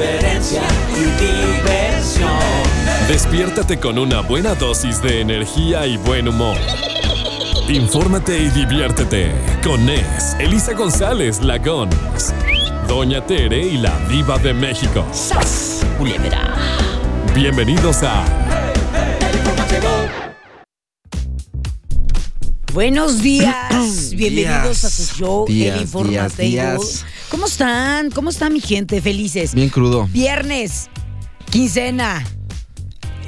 irreverencia y diversión. Despiértate con una buena dosis de energía y buen humor. Infórmate y diviértete con Nes, Elisa González Lagón, Doña Tere y la Diva de México. Bienvenidos a El informativo. Buenos días, bienvenidos a su show, días, el días, días. ¿Cómo están? ¿Cómo está mi gente? Felices. Bien crudo. Viernes, quincena.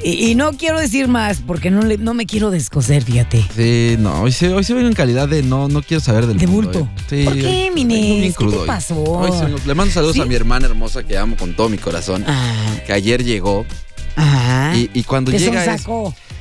Y, y no quiero decir más porque no, le- no me quiero descoser, fíjate. Sí, no, hoy se, hoy se viene en calidad de no, no quiero saber del De mundo, bulto. eh. Sí, ¿Por qué, vengo ¿Qué te hoy. pasó? Hoy le mando saludos ¿Sí? a mi hermana hermosa que amo con todo mi corazón. Ah, Que ayer llegó ajá. y, y cuando te llega sonsacó. es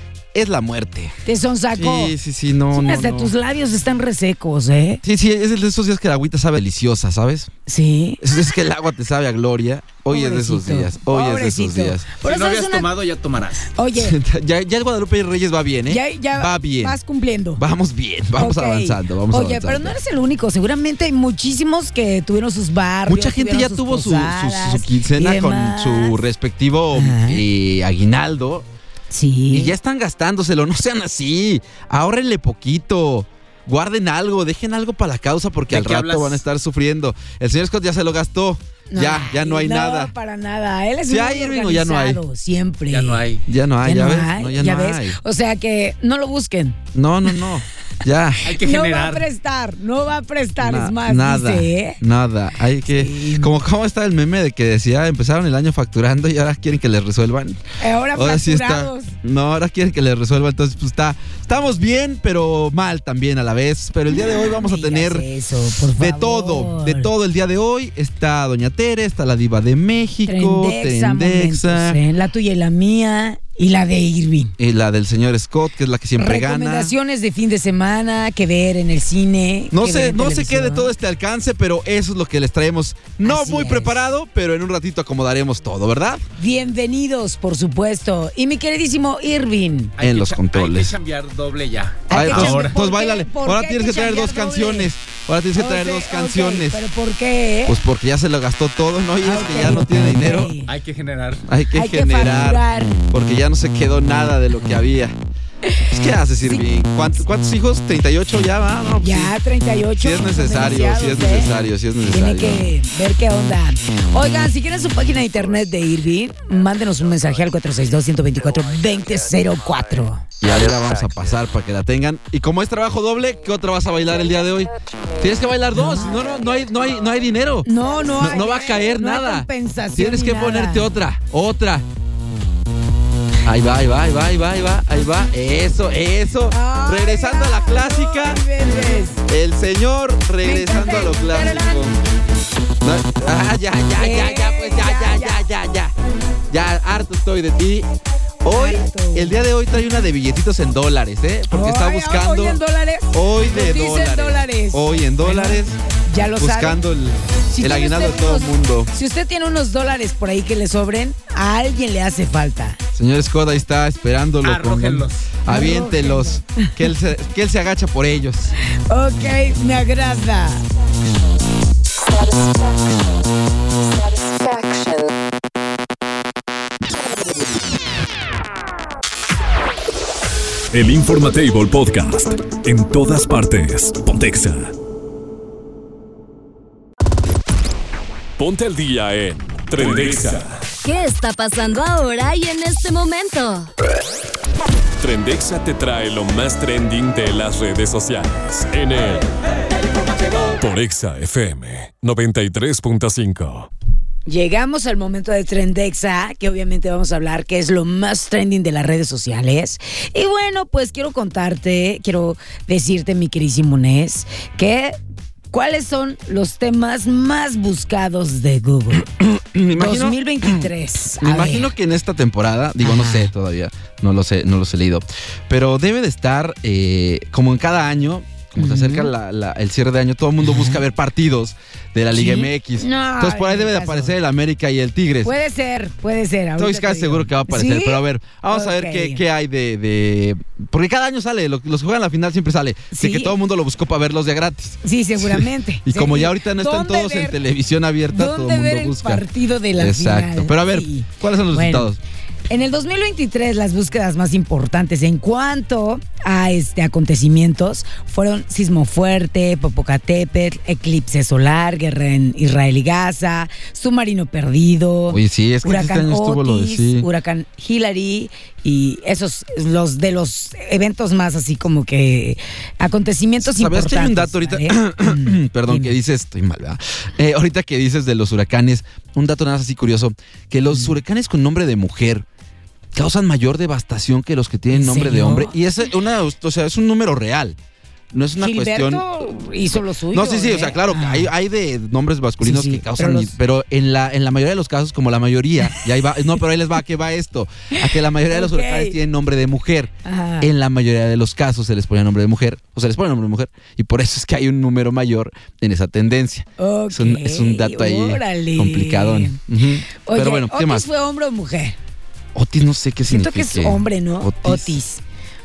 la muerte. Te sonsacó. Sí, sí, sí, no, Sí, no, hasta no. tus labios están resecos, ¿eh? Sí, sí, es de esos días que la agüita sabe deliciosa, ¿sabes? Sí. Es, es que el agua te sabe a gloria. Hoy es de esos días. Hoy es de esos días. Pero si no ¿sabes habías una- tomado, ya tomarás. Oye, ya, ya el Guadalupe Reyes va bien, ¿eh? ya, ya va bien. vas cumpliendo. Vamos bien, vamos avanzando, vamos Oye, avanzando. pero no eres el único. Seguramente hay muchísimos que tuvieron sus barrios. Mucha gente ya sus tuvo su, su- quincena con su respectivo eh, aguinaldo Sí. y ya están gastándoselo. No sean así. Ahórrenle poquito. Guarden algo, dejen algo para la causa porque ¿De al rato hablas? van a estar sufriendo. El señor Scott ya se lo gastó. Ya, ya no hay nada. No, para nada. Él es ¿Sí muy hay, Irving, o ya no hay? Siempre. Ya no hay. Ya no hay, ya, Ya, no ves. hay, No, ya, ya no ves. hay. O sea que no lo busquen. No, no, no. Ya. Hay que no va a generar. prestar, no va a prestar. Na- es más, nada, dice, ¿eh? nada. Hay que. Sí. Como cómo está el meme de que decía empezaron el año facturando y ahora quieren que les resuelvan. Ahora, Ahora sí está. No, ahora quieren que les resuelva. Entonces, pues está. Estamos bien, pero mal también a la vez. Pero el día de hoy vamos a tener eso, por de favor. todo. De todo el día de hoy. Está Doña Tere, está la Diva de México, Trendexa, Trendexa, momentos, ¿eh? La tuya y la mía y la de Irving. y la del señor Scott, que es la que siempre gana. Recomendaciones de fin de semana, que ver en el cine. No sé, no sé qué de todo este alcance, pero eso es lo que les traemos. No Así muy es. preparado, pero en un ratito acomodaremos todo, ¿verdad? Bienvenidos, por supuesto. Y mi queridísimo Irving. Hay En que los cha- controles. Hay que cambiar doble ya. Hay Ay, que pues, chambear. pues ¿Por qué? báilale. ¿Por Ahora tienes que traer dos doble? canciones. Ahora tienes que traer dos canciones. ¿Pero por qué? Pues porque ya se lo gastó todo, ¿no? Y es que ya no tiene dinero. Hay que generar. Hay que Hay generar. porque ya no se quedó nada de lo que había. Pues, ¿Qué haces, Irving? ¿Cuántos, cuántos hijos? ¿38 ya va? No, pues, Ya, 38. sí. Si es necesario, si es ¿eh? necesario, si es Tiene necesario. que ver qué onda. Oigan, si quieren su página de internet de Irving, mándenos un mensaje al 462-124-2004. Y ahora vamos a pasar para que la tengan. Y como es trabajo doble, ¿qué otra vas a bailar el día de hoy? Tienes que bailar dos. No, no, no hay, no hay, no hay dinero. No, no, No, hay- no va a caer no hay nada. compensación Tienes que nada. ponerte otra, otra. Ahí va, ahí va, ahí va, ahí va, ahí va, ahí va. Eso, eso. Ay, regresando a la clásica. ay. El señor regresando a lo clásico. No, ah, ya, ya, ya, ya, pues ya, ya, ya, ya, ya. Ya, harto estoy de ti. Hoy, el día de hoy trae una de billetitos en dólares, ¿eh? Porque está buscando. Hoy en dólares. Hoy de dólares. Hoy en dólares. Ya lo saben. buscando el, Si el aguinaldo de usted todo el mundo. Si usted tiene unos dólares por ahí que le sobren, a alguien le hace falta. Señor Scott ahí está esperándolo. con- Arrójenlos. Aviéntelos. Que él, se, que él se agacha por ellos. Ok, me agrada. El Informatable Podcast en todas partes. Pontexa. Ponte al día en Trendexa. ¿Qué está pasando ahora y en este momento? Trendexa te trae lo más trending de las redes sociales en el por Exa FM 93.5. Llegamos al momento de Trendexa, que obviamente vamos a hablar que es lo más trending de las redes sociales. Y bueno, pues quiero contarte, quiero decirte, mi queridísimo Nes, que ¿Cuáles son los temas más buscados de Google? Me imagino, 2023. me A imagino ver. que en esta temporada, digo, no sé todavía, no lo sé, no los he leído, pero debe de estar eh, como en cada año. Como se acerca la- la- el cierre de año, todo el mundo busca ver partidos de la Liga ¿Sí? MX. No, Entonces por ahí debe de aparecer el América y el Tigres. Puede ser, puede ser. Estoy casi seguro que va a aparecer, ¿Sí? pero a ver, vamos a ver qué, qué hay de, de- Porque cada año sale, lo- los que juegan la final siempre sale. Sí. De que todo el mundo lo buscó para verlos de gratis. Sí, seguramente. Y como ya ahorita no están ¿Dónde todos en televisión abierta, todo ¿Dónde el ver mundo el busca. partido de la Exacto. final? Pero a ver. ¿cuáles son los Bueno, resultados? En el 2023 las búsquedas más importantes en cuanto a este acontecimientos fueron sismo fuerte, Popocatépetl, eclipse solar, guerra en Israel y Gaza, submarino perdido, Oye, sí, es que este huracán año estuvo lo de Otis, sí. huracán Hillary y esos los de los eventos más así como que acontecimientos ¿Sabías que hay un dato importantes. ahorita? Perdón, dime. que dices, estoy mal, ¿verdad? Eh, ahorita que dices de los huracanes, un dato nada más así curioso, que los huracanes con nombre de mujer causan mayor devastación que los que tienen ¿En nombre de hombre. Y es una, o sea, es un número real. No es una Gilberto cuestión. hizo lo suyo. No, sí, sí, o sea, ¿eh? claro, Ah. hay, hay de nombres masculinos Sí, sí, que causan, pero pero, los- pero en la en la mayoría de los casos, como la mayoría, y ahí va, no, pero ahí les va, ¿a qué va esto? A que la mayoría de los Ok. huracanes tienen nombre de mujer. En la mayoría de los casos se les pone nombre de mujer, o se les pone nombre de mujer, y por eso es que hay un número mayor en esa tendencia. Es, un, es un dato ahí órale. complicado. Oye, pero bueno, ¿qué ¿Otis más? fue hombre o mujer? Otis no sé qué Siento significa. que es hombre, ¿no? Otis.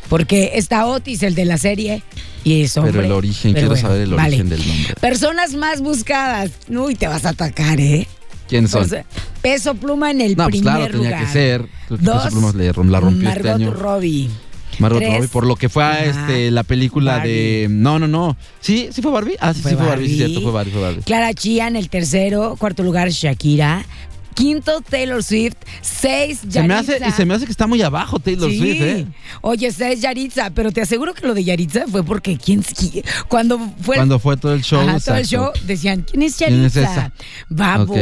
Porque está Otis, el de la serie, y es hombre. Pero el origen, Pero quiero bueno, saber el vale. origen del nombre. Personas más buscadas. Uy, te vas a atacar, ¿eh? ¿Quiénes son? Peso Pluma en el No, pues primer claro, tenía que ser. Dos, Peso Pluma le la rompió Margot este año. Robbie. Margot Tres. Robbie, por lo que fue a este, la película de. No, no, no. ¿Sí? ¿Sí fue Barbie? Ah, sí, Fue sí fue Barbie, sí, Barbie. cierto, fue Barbie, fue Barbie. Clara Chía en el tercero. Cuarto lugar, Shakira. Quinto, Taylor Swift. Seis, Se me, hace, Yaritza. y se me hace que está muy abajo Taylor Sí. Swift, ¿eh? Oye, es Yaritza, pero te aseguro que lo de Yaritza fue porque quién qui- cuando fue Cuando fue todo el show. Ajá, todo el show decían, ¿quién es ¿Quién es Yaritza? esa? Babo.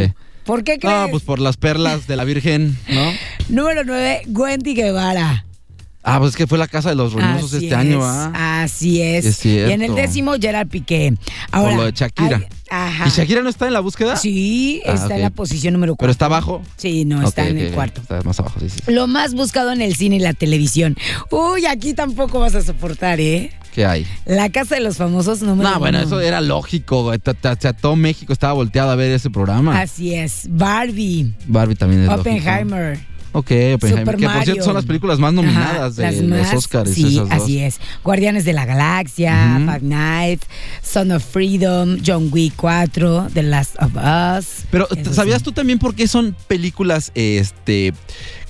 ¿Por qué crees? No, pues por las perlas de la Virgen, ¿no? Número 9, Wendy Guevara. Ah, pues es que fue la casa de los Así este año, ¿ah? Así es. Es y en el décimo, Gerard Piqué. Ahora, Por lo de Shakira. hay- ajá. ¿Y Shakira no está en la búsqueda? Sí, Ah, está en la posición número 4. ¿Pero está abajo? Sí, no, está en el cuarto. Está más abajo, sí, sí. Lo más buscado en el cine y la televisión. Uy, aquí tampoco vas a soportar, ¿eh? ¿Qué hay? La casa de los famosos número No, bueno, uno. eso era lógico. O sea, todo México estaba volteado a ver ese programa. Así es. Barbie. Barbie también es lógico. Ok, Oppenheimer. Super que por cierto son las películas más nominadas Ajá, de los Oscars. Sí, esas dos. así es. Guardianes de la Galaxia. Five Nights, Son of Freedom, John Wick 4, The Last of Us. Pero ¿sabías sí. tú también por qué son películas este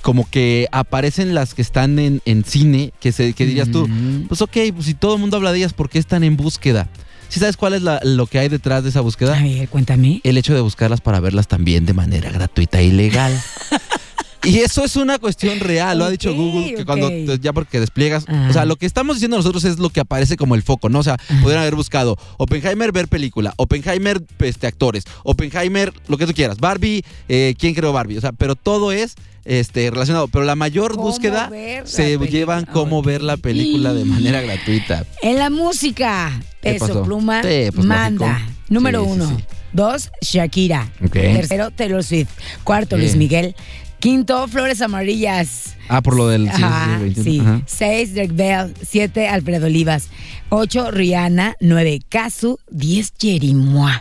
como que aparecen las que están en, en cine? Que, se, que dirías tú, pues ok, pues si todo el mundo habla de ellas, ¿por qué están en búsqueda? ¿Sí sabes cuál es la- lo que hay detrás de esa búsqueda? A ver, cuéntame. El hecho de buscarlas para verlas también de manera gratuita y legal. Y eso es una cuestión real, lo ha dicho Google, que cuando ya porque despliegas, Ajá. o sea, lo que estamos diciendo nosotros es lo que aparece como el foco, ¿no? O sea, podrían haber buscado Oppenheimer ver película, Oppenheimer este actores, Oppenheimer lo que tú quieras, Barbie, eh, ¿quién creó Barbie? O sea, pero todo es este relacionado, pero la mayor ¿Cómo búsqueda la se película? llevan cómo ver la película de manera gratuita. En la música, ¿Qué Peso pasó? Pluma Sí, pues, manda. lógico. Número Sí, uno. sí. Dos, Shakira. Tercero, Taylor Swift. Cuarto, Luis. Miguel. Quinto, Flores Amarillas. Ah, por lo del sí, sí, sí, Ajá, 21, sí. Seis, Drake Bell. Siete, Alfredo Olivas. Ocho, Rihanna. Nueve, Kazu. Diez, Jerimois.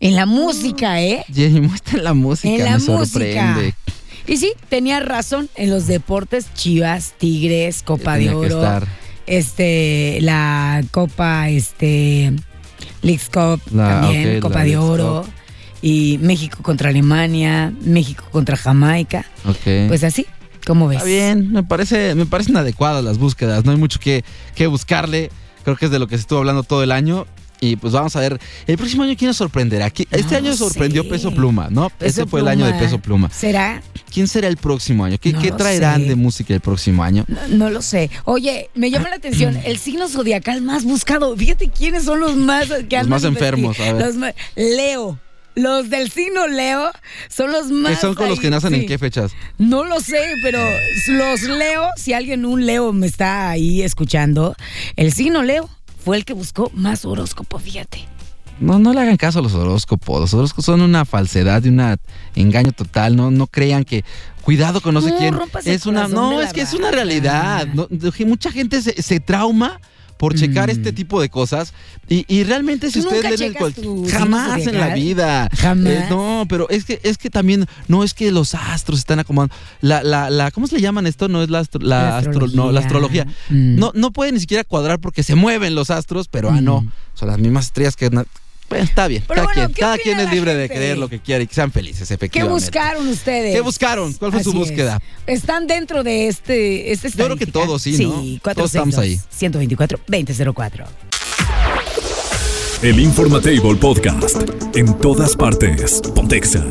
En la música, ¿eh? Jenny, muestra la música, en la me música. sorprende. Y sí, tenía razón. En los deportes, Chivas, Tigres, Copa de Tenía que Oro. estar. Este, la Copa, este, Leagues Cup La- también, Copa de Oro. Y México contra Alemania, México contra Jamaica. Ok. Pues así, ¿cómo ves? Está bien, me parece, me parecen adecuadas las búsquedas, no hay mucho que, que buscarle. Creo que es de lo que se estuvo hablando todo el año. Y pues vamos a ver, el próximo año quién nos sorprenderá. ¿Qui- Este No año sorprendió sé. Peso Pluma, ¿no? Peso Ese fue el año de Pluma. Peso Pluma. ¿Será? ¿Quién será el próximo año? ¿Qué, No qué traerán sé. de música el próximo año? No, no lo sé. Oye, me llama la atención el signo zodiacal más buscado. Fíjate quiénes son los más que Los más enfermos, a ver. Los Leo. Los del signo Leo son los más. ¿Qué son con los que nacen sí. en qué fechas? No lo sé, pero los Leo, si alguien, un Leo me está ahí escuchando, el signo Leo fue el que buscó más horóscopo, fíjate. no, no le hagan caso a los horóscopos. Los horóscopos son una falsedad y un engaño total. No, no crean que cuidado con no, sé No, quién. Es una, no, es que es una realidad. No, mucha gente se, se trauma por checar Mm. este tipo de cosas y, y realmente si ¿Tú ustedes nunca leen el cual- jamás en la vida Jamás. Eh, no pero es que es que también no es que los astros están acomodando la la, la cómo se le llaman esto no es la astro- la, La astro- no, la astrología Mm. no, no puede ni siquiera cuadrar porque se mueven los astros, pero ah, no. Mm. Son las mismas estrellas que. Está bien. Pero cada bueno, quien, ¿qué cada opina quien es libre de creer lo que quiera y que sean felices, ¿Qué efectivamente. buscaron ustedes? ¿Qué buscaron? ¿Cuál fue su es. búsqueda? ¿Están dentro de este, este Yo creo que todos, sí, ¿no? Sí, Todos estamos ahí. 124-2004. El Informatable Podcast. En todas partes. Pontexa.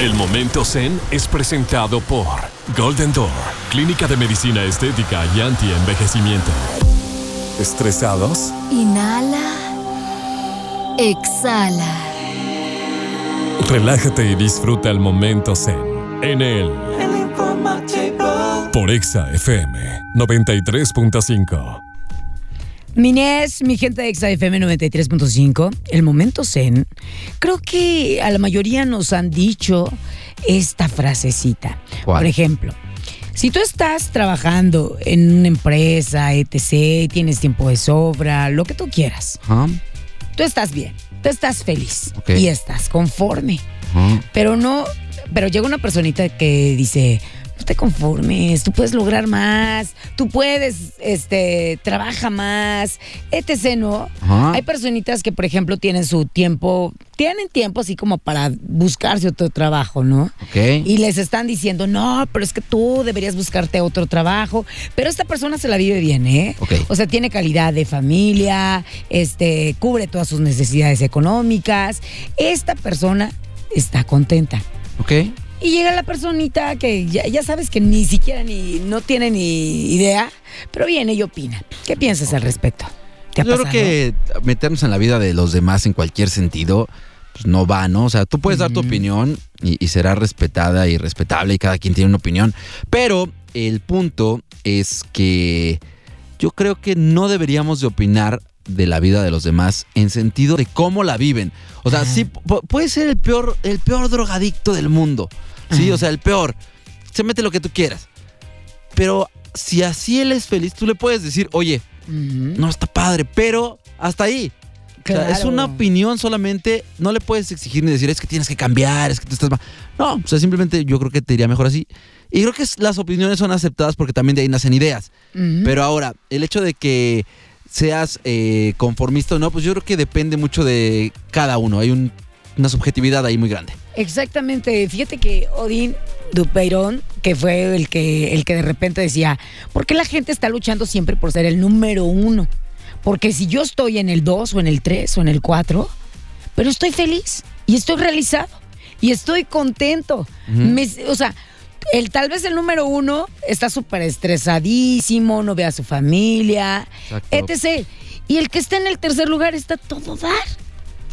El momento Zen es presentado por Golden Door, Clínica de Medicina Estética y Anti-Envejecimiento. ¿Estresados? Inhala. Exhala. Relájate y disfruta el momento Zen en el por Exa FM 93.5. Minés, mi gente de XAFM 93.5, el momento zen, creo que a la mayoría nos han dicho esta frasecita. ¿Cuál? Por ejemplo, si tú estás trabajando en una empresa, etc., tienes tiempo de sobra, lo que tú quieras, Ajá, tú estás bien, tú estás feliz y estás conforme. ajá. Pero no, pero llega una personita que dice, no te conformes, tú puedes lograr más, tú puedes, este, trabaja más, etc., ¿no? Ajá. Hay personitas que, por ejemplo, tienen su tiempo, tienen tiempo así como para buscarse otro trabajo, ¿no? Ok. Y les están diciendo, no, pero es que tú deberías buscarte otro trabajo. Pero esta persona se la vive bien, ¿eh? Ok. O sea, tiene calidad de familia, este, cubre todas sus necesidades económicas. Esta persona está contenta. Ok. Y llega la personita que ya, ya sabes que ni siquiera ni no tiene ni idea, pero viene y opina. ¿Qué piensas al respecto? ¿Te ha Yo creo que meternos en la vida de los demás en cualquier sentido, pues no va, ¿no? O sea, tú puedes dar tu opinión y, y será respetada y respetable y cada quien tiene una opinión. Pero el punto es que yo creo que no deberíamos de opinar de la vida de los demás en sentido de cómo la viven. O sea, sí, pu- puede ser el peor, el peor drogadicto del mundo. Sí, o sea, el peor. Se mete lo que tú quieras. Pero si así él es feliz, tú le puedes decir, oye, no está padre, pero hasta ahí. O sea, es Claro. una opinión solamente, no le puedes exigir ni decir, es que tienes que cambiar, es que tú estás mal. No, o sea, simplemente yo creo que te iría mejor así. Y creo que las opiniones son aceptadas porque también de ahí nacen ideas. Pero ahora, el hecho de que seas eh, conformista o no, pues yo creo que depende mucho de cada uno. Hay un- una subjetividad ahí muy grande. Exactamente. Fíjate que Odín Dupeirón, que fue el que, el que de repente decía, ¿por qué la gente está luchando siempre por ser el número uno? Porque si yo estoy en el 2 o en el 3 o en el 4, pero estoy feliz y estoy realizado y estoy contento. Me- o sea, el, tal vez el número uno está súper estresadísimo, no ve a su familia, Exacto. etc. Y el que está en el tercer lugar está todo dar.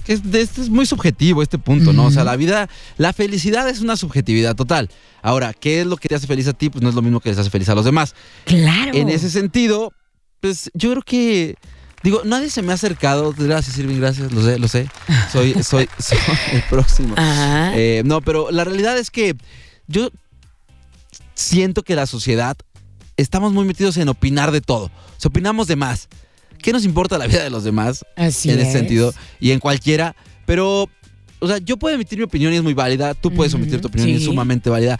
Es, este es muy subjetivo este punto, ¿no? O sea, la vida, la felicidad es una subjetividad total. Ahora, ¿qué es lo que te hace feliz a ti? Pues no es lo mismo que les hace feliz a los demás. Claro. En ese sentido, pues yo creo que. Digo, nadie se me ha acercado. Gracias, Irving, gracias. Lo sé, lo sé. Soy, soy, soy el próximo. Ajá. Eh, no, pero la realidad es que yo siento que la sociedad estamos muy metidos en opinar de todo. Sea, opinamos de más. ¿Qué nos importa la vida de los demás? Así en es. ese sentido y en cualquiera, pero, o sea, yo puedo emitir mi opinión y es muy válida, tú puedes emitir tu opinión y es sumamente válida,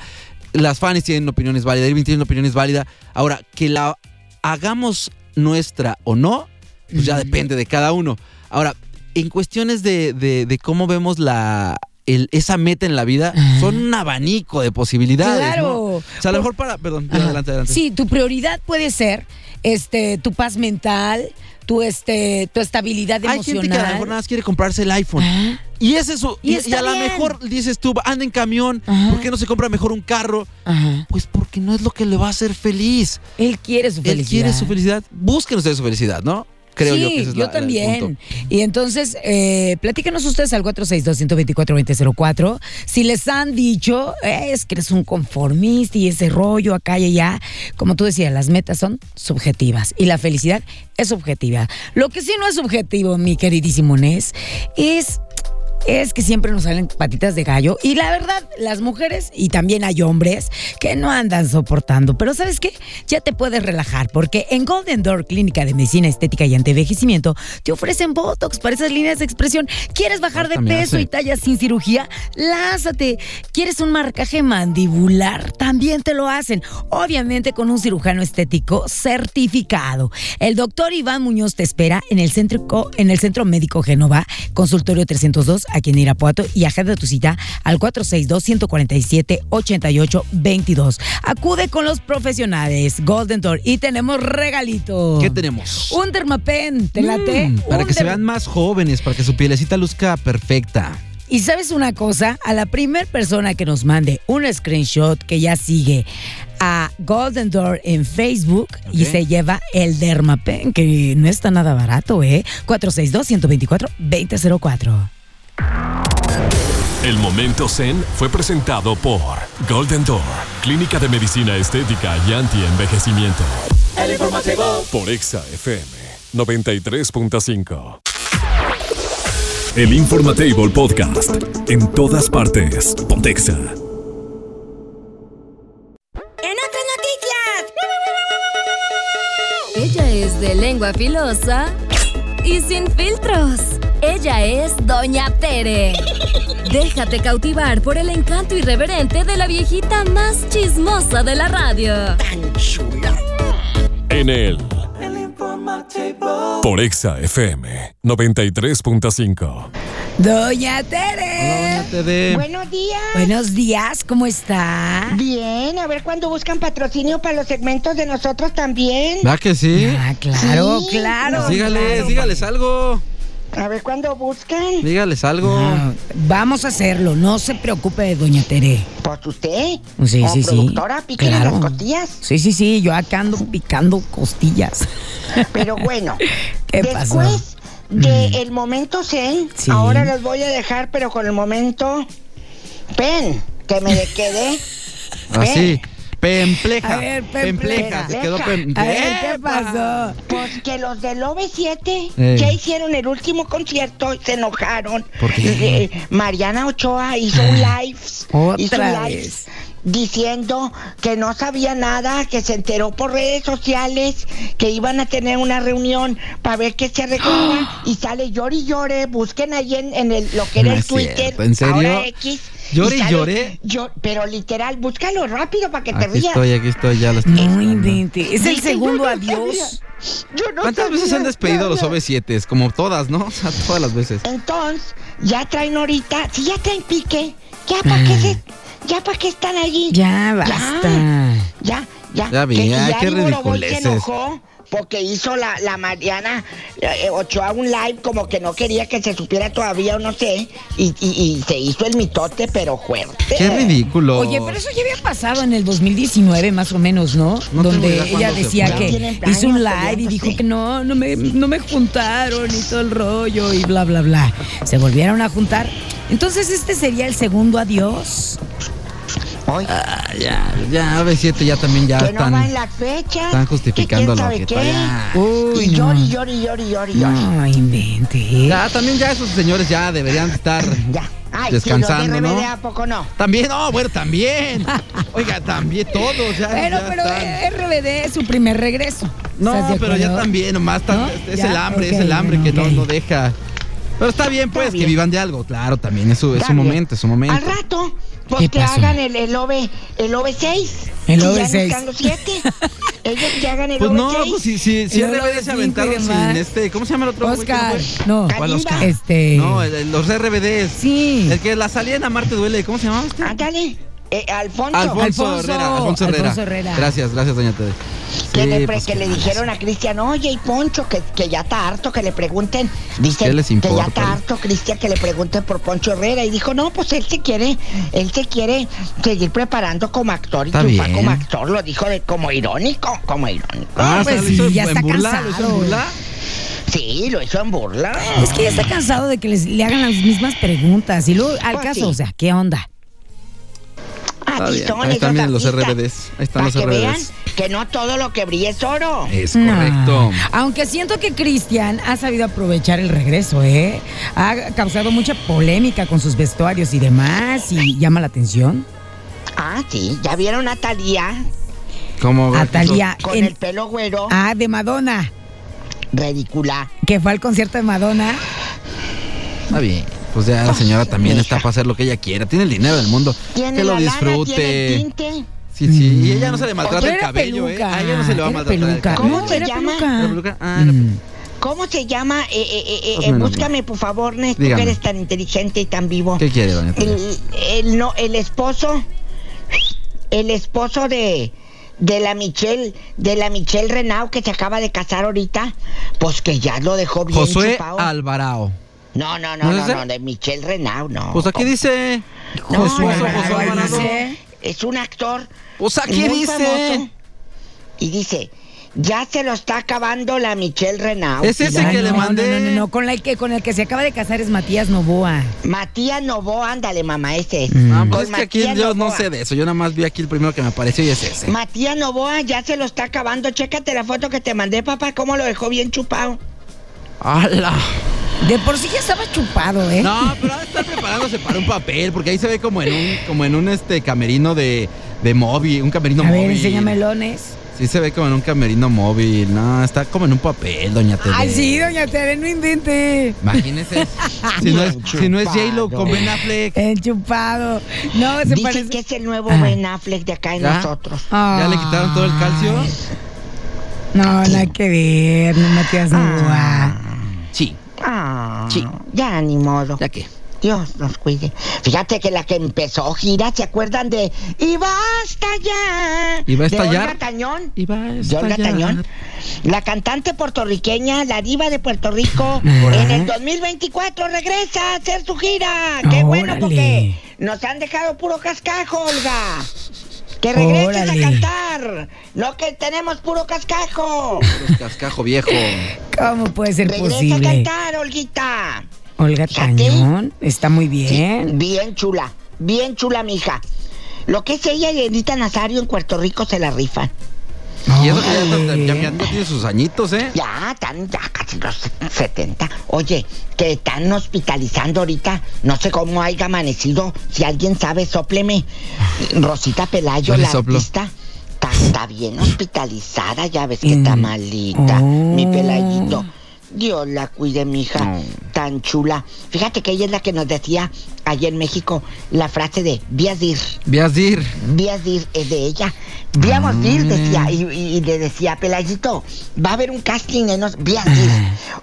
las fans tienen opiniones válidas, Irving tiene una opinión es válida, ahora, que la hagamos nuestra o no, pues ya depende de cada uno. Ahora, en cuestiones de, de- de cómo vemos la... el- esa meta en la vida son un abanico de posibilidades. ¿no? O sea, a lo mejor para. Perdón, Ajá. adelante, adelante. Sí, tu prioridad puede ser este tu paz mental, tu este tu estabilidad Hay emocional. gente que a lo mejor nada más quiere comprarse el iPhone. Ah, Y es eso. Y Y, está y a lo mejor dices tú, anda en camión, Ajá. ¿por qué no se compra mejor un carro? ajá. Pues porque no es lo que le va a hacer feliz. Él quiere su felicidad. Él quiere su felicidad. Busquen ustedes su felicidad, ¿no? Creo sí, yo que ese es la- la- el también. punto. Y entonces, eh, platícanos ustedes al 462-124-2004. Si les han dicho, eh, es que eres un conformista y ese rollo acá y allá. Como tú decías, las metas son subjetivas y la felicidad es subjetiva. Lo que sí no es subjetivo, mi queridísimo Nes, es es que siempre nos salen patitas de gallo y la verdad, las mujeres y también hay hombres que no andan soportando, pero ¿sabes qué? Ya te puedes relajar porque en Golden Door Clínica de Medicina Estética y Antivejecimiento te ofrecen Botox para esas líneas de expresión. ¿Quieres bajar de peso y talla sin cirugía? Lázate. ¿Quieres un marcaje mandibular? También te lo hacen, obviamente con un cirujano estético certificado. El doctor Iván Muñoz te espera en el centro, en el centro médico Genova, consultorio 302 aquí en Irapuato y agenda tu cita al 462-147-8822. Acude con los profesionales Golden Door y tenemos regalito. ¿Qué tenemos? Un dermapen, ¿te late? Mm, para Un que se vean más jóvenes, para que su pielecita luzca perfecta. Y sabes una cosa, a la primer persona que nos mande un screenshot que ya sigue a Golden Door en Facebook y se lleva el Dermapen, que no está nada barato, ¿eh? 462-124-2004. El momento Zen fue presentado por Golden Door, Clínica de Medicina Estética y Anti-Envejecimiento. El informe llegó. Por Exa FM 93.5. El Informatable Podcast. En todas partes. Pontexa. En otras noticias. Ella es de lengua filosa y sin filtros. Ella es Doña Tere. Déjate cautivar por el encanto irreverente de la viejita más chismosa de la radio. En el El informativo. Por Exa FM 93.5. Doña Tere. No te dé. Buenos días. Buenos días, ¿cómo está? Bien, a ver cuándo buscan patrocinio para los segmentos de nosotros también. ¿Va que sí? Ah, claro, Sí, claro. no, Dígales, claro. dígales algo. A ver cuándo buscan. Dígales algo. Ah, vamos a hacerlo, no se preocupe, Doña Tere. Pues usted. Sí, como sí, sí. píquele Claro. las costillas. Sí, sí, sí, yo acá ando picando costillas. Pero bueno. ¿Qué pasó? después del momento zen, Sí. ahora los voy a dejar, pero con el momento pen, que me quedé. Así. Pempleja. A ver, pempleja. Se quedó pempleja. A ver, ¿qué pempleja. pasó? Pues que los del OV7 Ey. ya hicieron el último concierto y se enojaron. ¿Por qué? Eh, Mariana Ochoa hizo un live. Otra hizo un live vez. Diciendo que no sabía nada, que se enteró por redes sociales que iban a tener una reunión para ver qué se arreglaba y sale llore y llore. Busquen ahí en, en el, lo que era No el es Twitter. ¿en serio? Ahora X. ¿Llore y sale- llore? yo- pero literal, búscalo rápido para que te Aquí rías. estoy, aquí estoy, ya lo estoy. No invente. Es el segundo yo no adiós. sabía. Yo no ¿Cuántas veces sabía han despedido los nada. OV7? Como todas, ¿no? O sea, todas las veces. Entonces, ya traen ahorita, si ya traen pique, ya para qué se, ya para qué están allí. Ya basta. Ya, ya. Ya vi, que ya, qué Boroboy se ridiculeces. enojó porque hizo la, la Mariana eh, Ochoa un live como que no quería que se supiera todavía o no sé, y, y- y se hizo el mitote, pero fuerte. Qué ridículo. Oye, pero eso ya había pasado en el 2019 más o menos, ¿no? No Donde ella decía que hizo un live y dijo que no, no me, no me juntaron y todo el rollo y bla, bla, bla. Se volvieron a juntar. Entonces este sería el segundo adiós. Oye, Ah, ya, ya, OV7 ya también ya que están. no van las fechas. están justificando qué. ya. Uy, y llori, llori, llori, llori. No, invente. Ya, también ya esos señores ya deberían estar Ya. Ay, descansando, los de ¿no? ¿a poco no? También, no, bueno, también. Oiga, también todos ya. Pero, ya pero están. RBD es su primer regreso. No, ¿Estás de pero ya también, nomás tan- ¿No? es Ya, el hambre, es el hambre bueno, que no, no deja. Pero está bien, pues, Está que vivan de algo, claro, también es su, es su momento, es su momento. Al rato, pues ¿Qué que pasó? hagan el, el OV, el OV6. El Si ya no OV6. están los siete. Ellos que hagan el Pues OV6. no, pues si, si, si RBD se aventaron sin este, ¿cómo se llama el otro? Oscar, no. ¿Cuál Oscar? Este. No, el- el- los RBDs. Sí. El que la salía en Amarte Duele, ¿cómo se llamaba este? Ándale. Eh, Alfonso. Alfonso, Alfonso. Herrera. Alfonso Herrera. Alfonso Herrera. Gracias, gracias, doña Tere. Que Sí, le, pre- pues, que le dijeron a Cristian, oye, y Poncho, que, que ya está harto, que le pregunten. Dice ¿Qué les que ya está harto, Cristian, que le pregunten por Poncho Herrera. Y dijo, no, pues él se quiere, él se quiere seguir preparando como actor y Está triunfar bien. como actor. Lo dijo de- como irónico, como irónico. Ah, pues lo hizo sí, ya en está burla, lo hizo en cansado. burla. Sí, lo hizo en burla. Es que ya está cansado de que les, le hagan las mismas preguntas. Y luego, al Pues caso, sí. o sea, ¿qué onda? Son Ahí están, los. RBDs. Ahí están los que vean RBDs. que no todo lo que brilla es oro. Es No. correcto. Aunque siento que Cristian ha sabido aprovechar el regreso, ¿eh? Ha causado mucha polémica con sus vestuarios y demás y llama la atención. Ah, sí, ya vieron a Talía ¿Cómo? A con en- el pelo güero, Ah, de Madonna, ridícula. que fue al concierto de Madonna. Está bien. Pues ya la señora también está para hacer lo que ella quiera. Tiene el dinero del mundo. Tiene Que lo la lana, tiene el disfrute. Sí, sí. Y ella no se le maltrata Pero el cabello, ¿eh? peluca, A ella no se le va a maltratar el peluca. cabello. ¿Cómo No, se llama? peluca. Ah, Mm. ¿Cómo se llama? Eh, eh, eh, eh, eh, menos búscame, por favor, Néstor, que eres tan inteligente y tan vivo. ¿Qué quiere, doña? El, el, no, el esposo, el esposo de, de la Michelle, de la Michelle Renau que se acaba de casar ahorita, pues que ya lo dejó bien Josué chupado. Alvarado. No, no, ¿No no, no, no, de Michelle Renau, no. Pues aquí dice. No, no, no, no. Es un actor Pues aquí dice. Y dice, ya se lo está acabando la Michelle Renau. Es ese que no, le mandé. No, no, no, no, Con, que, con el que se acaba de casar es Matías Novoa. Matías Novoa, ándale, mamá, ese es. Pues Con es que aquí yo no sé de eso. Yo nada más vi aquí el primero que me apareció y es ese. Matías Novoa ya se lo está acabando. Chécate la foto que te mandé, papá, cómo lo dejó bien chupado. ¡Hala! De por sí ya estaba chupado, ¿eh? No, pero ahora está preparándose para un papel, porque ahí se ve como en un, como en un este camerino de, de móvil, un camerino A móvil. ver, enséñame melones. Sí se ve como en un camerino móvil. No, está como en un papel, doña Tere. Ay, sí, doña Tere, no invente. Imagínese. si, no es, si no es J-Lo con Ben Affleck. Enchupado. No, se Dicen parece. que es el nuevo Ah. Ben Affleck de acá de ¿Ya? nosotros. ¿Ya le quitaron todo el calcio? No, nada que ver, no Matías Novoa. Sí. Ah, Sí. ya ni modo. ¿Ya qué? Dios nos cuide. Fíjate que la que empezó gira, ¿se acuerdan de Y basta ya? ¿Y va a De estallar? Olga Tañón. Y va a De Olga. Tañón. La cantante puertorriqueña, la diva de Puerto Rico, en el 2024 regresa a hacer su gira. Qué bueno porque nos han dejado puro cascajo, Olga. Que regreses Órale. a cantar. No que tenemos puro cascajo. Puro Cascajo viejo. ¿Cómo puede ser Regresa a cantar, Olguita. Olga. Tañón, está muy Sí, bien. bien chula, bien chula, mija. Lo que es ella y Edita Nazario en Puerto Rico se la rifan. Y eso que ya, ya- ya- tiene sus añitos, ¿eh? Ya, están ya casi los 70. Oye, que están hospitalizando ahorita. No sé cómo haya amanecido. Si alguien sabe, sopleme. Rosita Pelayo, la soplo. artista, está, está bien hospitalizada. Ya ves que está Mm. malita. Oh. Mi pelayito. Dios la cuide, mija. No. Tan chula. Fíjate que ella es la que nos decía allá en México la frase de vías dir. Vías dir. Vías dir es de ella. Víamos dir, decía, y, y- y le decía, Pelayito, va a haber un casting en los Vías dir.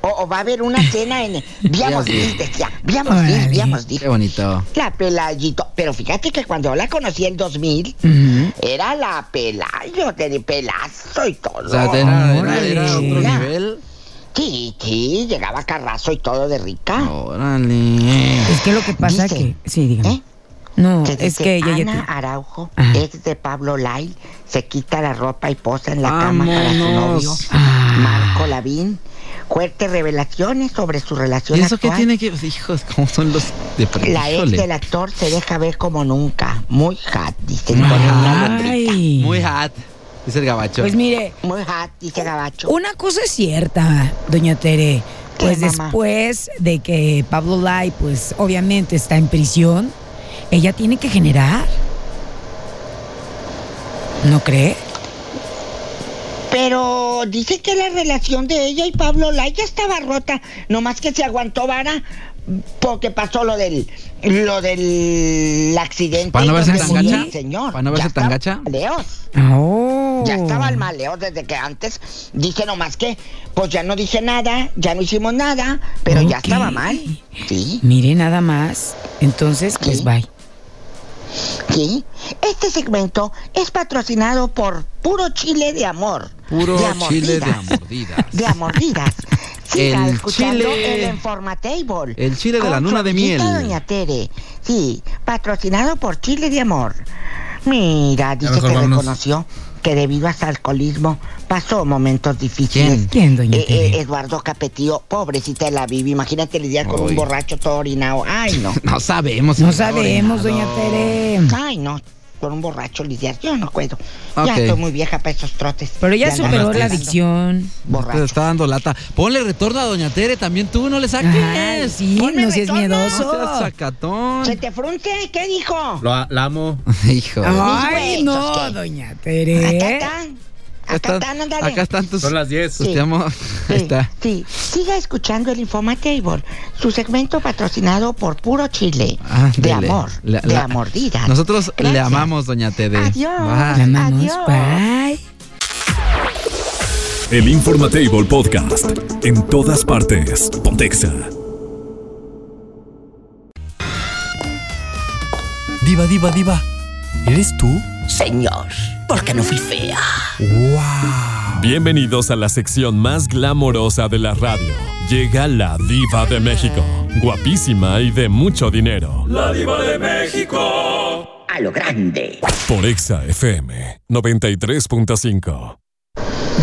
O, o va a haber una cena en dir. dir, decía. Órale. víamos dir. Qué bonito. La Pelayito. Pero fíjate que cuando la conocí en 2000, Ujú. era la Pelayo, de pelazo y todo. O sea, era, era- otro nivel. Sí, sí, llegaba Carrazo y todo de rica. Órale. Es que lo que pasa Dice, que. Sí, dígame. ¿Eh? No, Que es que ella ya. Ana te- Araujo Ajá. es de Pablo Lai, se quita la ropa y posa en la cama para su Vámonos. novio, Ah. Marco Lavín. Fuertes revelaciones sobre su relación ¿Y eso qué actual. tiene que.? Hijos, ¿cómo son los de La ex del actor se deja ver como nunca, muy hot, dice, con una letrita. Ay. Muy hot. Dice el gabacho. Pues mire, Muy hot, dice Gabacho. una cosa es cierta, doña Tere. ¿Qué, Pues mamá? después de que Pablo Lai, pues obviamente está en prisión, ella tiene que generar. ¿No cree? Pero dice que la relación de ella y Pablo Lai ya estaba rota, nomás que se aguantó vara porque pasó lo del lo del accidente. ¿Para no verse donde tan murió gacha? el Señor. ¿Para no verse Ya tan estaba gacha? Leos. Oh. Ya estaba el maleo desde que antes dice nomás que pues ya no dice nada, ya no hicimos nada, pero ya estaba mal. Sí, Mire nada más. Entonces, pues Sí. bye. sí. Este segmento es patrocinado por Puro Chile de Amor. Puro de chile de amordidas. De amordidas. Siga El escuchando chile- el Informatable. el chile de la luna de miel. Doña Tere. Sí, patrocinado por Chile de Amor. Mira, dice mejor que vámonos. reconoció que debido a su alcoholismo pasó momentos difíciles. ¿Quién? ¿Quién, doña Eh, Tere? eh, Eduardo Capetío, pobrecita de la Bibi, imagínate lidiar con un borracho todo orinado. Ay, no. No sabemos. No sabemos, doña. Tere. Ay, no. Con un borracho lidiar, yo no puedo. Ok. Ya estoy muy vieja para esos trotes. Pero ya andar superó la adicción. Te Borracho. está dando lata. Ponle retorno a Doña Tere, también tú, no le saques. Ajá, sí, Ponme no seas retorno. No miedoso. seas sacatón. ¿Se te frunce? ¿Qué dijo? Lo, la amo. Hijo. Ay, no, doña Acá Tere. Acá están, ándale. acá están tus. Son las 10. tus Sí. Sí, Ahí está. Sí, siga escuchando el Informa Table, su segmento patrocinado por Puro Chile. de Ándele. amor, La- de la- amordidas. Nosotros le amamos, Doña Tere. Adiós. Bye. amamos. Adiós. Bye. El Informatable Podcast. En todas partes. Pontexa. Diva, diva, diva. ¿Eres tú? Señor, porque no fui fea. ¡Wow! Bienvenidos a la sección más glamorosa de la radio. Llega la diva de México. Guapísima y de mucho dinero. La diva de México. A lo grande. Por Exa FM 93.5.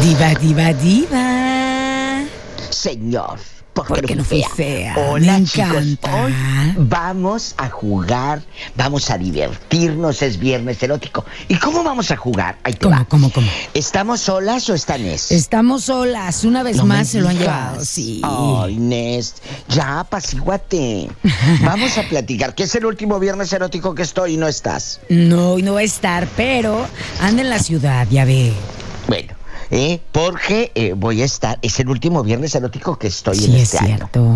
Diva, diva, diva. Señor, porque, Porque no fui fea. Hola, Me chicos. encanta. Hoy vamos a jugar, vamos a divertirnos, es viernes erótico. ¿Y cómo vamos a jugar? Ahí te ¿Cómo, va. cómo, cómo? ¿Estamos solas o está Nes? Estamos solas. Una vez No más se lo han llevado. Sí. Ay, Nest, ya apacíguate. Vamos a platicar, que es el último viernes erótico que estoy y no estás. No, y no va a estar, pero anda en la ciudad, ya ve. Bueno, eh, porque eh, voy a estar, es el último viernes erótico que estoy en Sí, es este año. cierto.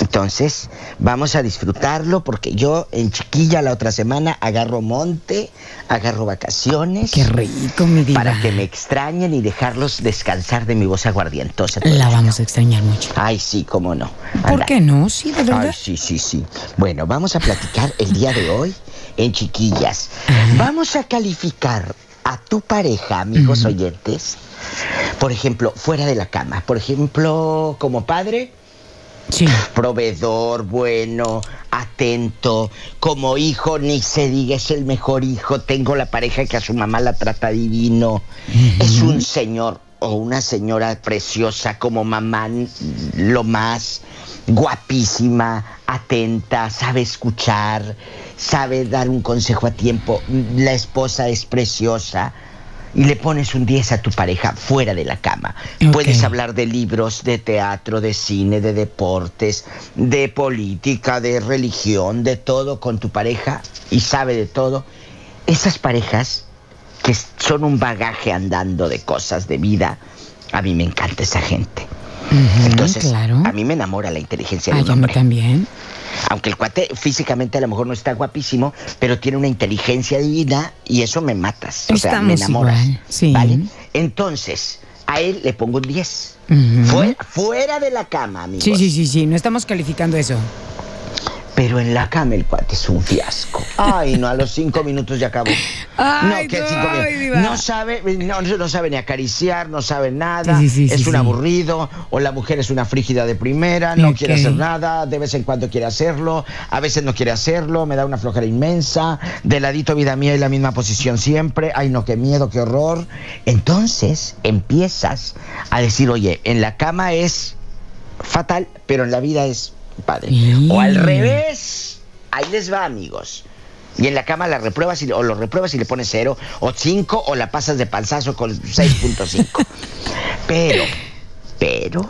Entonces, vamos a disfrutarlo porque yo en chiquilla la otra semana agarro monte, agarro vacaciones. Qué rico, mi diva. Para que me extrañen y dejarlos descansar de mi voz aguardientosa. La vamos a extrañar mucho. Ay, sí, cómo no. ¿Por qué no? Sí, de verdad. Ay, sí, sí, sí. Bueno, vamos a platicar el día de hoy en chiquillas. Vamos a calificar a tu pareja, amigos oyentes. Por ejemplo, fuera de la cama. Por ejemplo, como padre, Sí. proveedor, bueno, atento. Como hijo, ni se diga, es el mejor hijo. Tengo la pareja que a su mamá la trata divino. Es un señor o una señora preciosa como mamá, lo más guapísima, atenta, sabe escuchar, sabe dar un consejo a tiempo. La esposa es preciosa. Y le pones un 10 a tu pareja fuera de la cama. Puedes hablar de libros, de teatro, de cine, de deportes, de política, de religión, de todo con tu pareja y sabe de todo. Esas parejas que son un bagaje andando de cosas de vida, a mí me encanta esa gente. Entonces, claro. a mí me enamora la inteligencia de Ay, un a mí hombre. también. Aunque el cuate físicamente a lo mejor no está guapísimo, pero tiene una inteligencia divina y eso me matas. O sea, me enamoras. igual, sí. ¿Vale? Entonces, a él le pongo un 10. Ujú. fuera, fuera de la cama, amigos. Sí, sí, sí, sí. No estamos calificando eso. Pero en la cama el cuate es un fiasco. Ay, no, a los cinco minutos ya acabó. Ay, no, que no, cinco minutos. No sabe, no, no sabe ni acariciar, no sabe nada. Sí, sí, sí, es un aburrido. O la mujer es una frígida de primera, no quiere hacer nada, de vez en cuando quiere hacerlo, a veces no quiere hacerlo, me da una flojera inmensa. De ladito vida mía y la misma posición siempre. Ay, no, qué miedo, qué horror. Entonces empiezas a decir, oye, en la cama es fatal, pero en la vida es padre. O al revés. Ahí les va, amigos. Y en la cama la repruebas y, o lo repruebas y le pones cero, o cinco, o la pasas de panzazo con 6.5. pero, pero,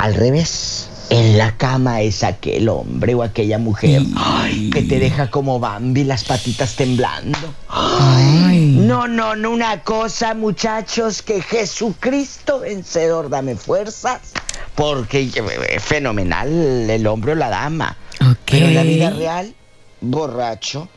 al revés. En la cama es aquel hombre o aquella mujer que te deja como Bambi las patitas temblando. Ay. No, no, no, una cosa, muchachos, que Jesucristo vencedor, dame fuerzas, porque eh, fenomenal el hombre o la dama. Pero en la vida real, borracho,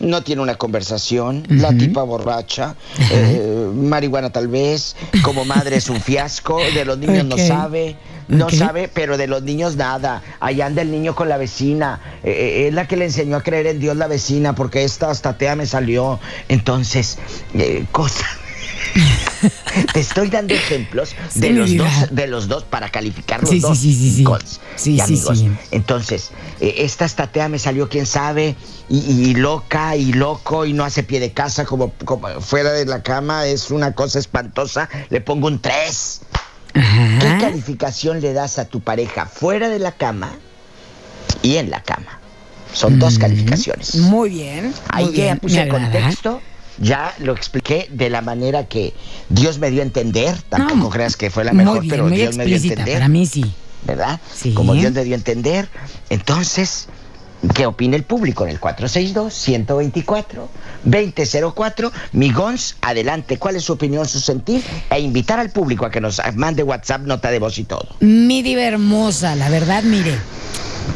no tiene una conversación, la tipa borracha, eh, marihuana tal vez, como madre es un fiasco, de los niños no sabe, no sabe, pero de los niños nada. Allá anda el niño con la vecina, eh, eh, es la que le enseñó a creer en Dios la vecina, porque esta hasta tea me salió. Entonces, eh, cosas. Te estoy dando ejemplos Sí, de los dos, de los dos para calificar los Sí, dos. sí, sí, sí. Cons Sí, y sí, amigos. sí. Entonces, eh, esta estatea me salió quién sabe y, y loca y loco y no hace pie de casa como, como fuera de la cama es una cosa espantosa. Le pongo un 3. ¿Qué calificación le das a tu pareja fuera de la cama y en la cama? Son dos calificaciones. Muy bien. Ahí muy ya puse contexto, ya lo expliqué de la manera que Dios me dio a entender. Tampoco No, creas que fue la mejor, bien, pero Dios me dio a entender. Para mí sí. ¿Verdad? Sí. Como Dios me dio a entender. Entonces, ¿qué opina el público en el 462-124-2004? Migons, adelante. ¿Cuál es su opinión, su sentir? E invitar al público a que nos mande WhatsApp, nota de voz y todo. Mi diva hermosa, la verdad, mire,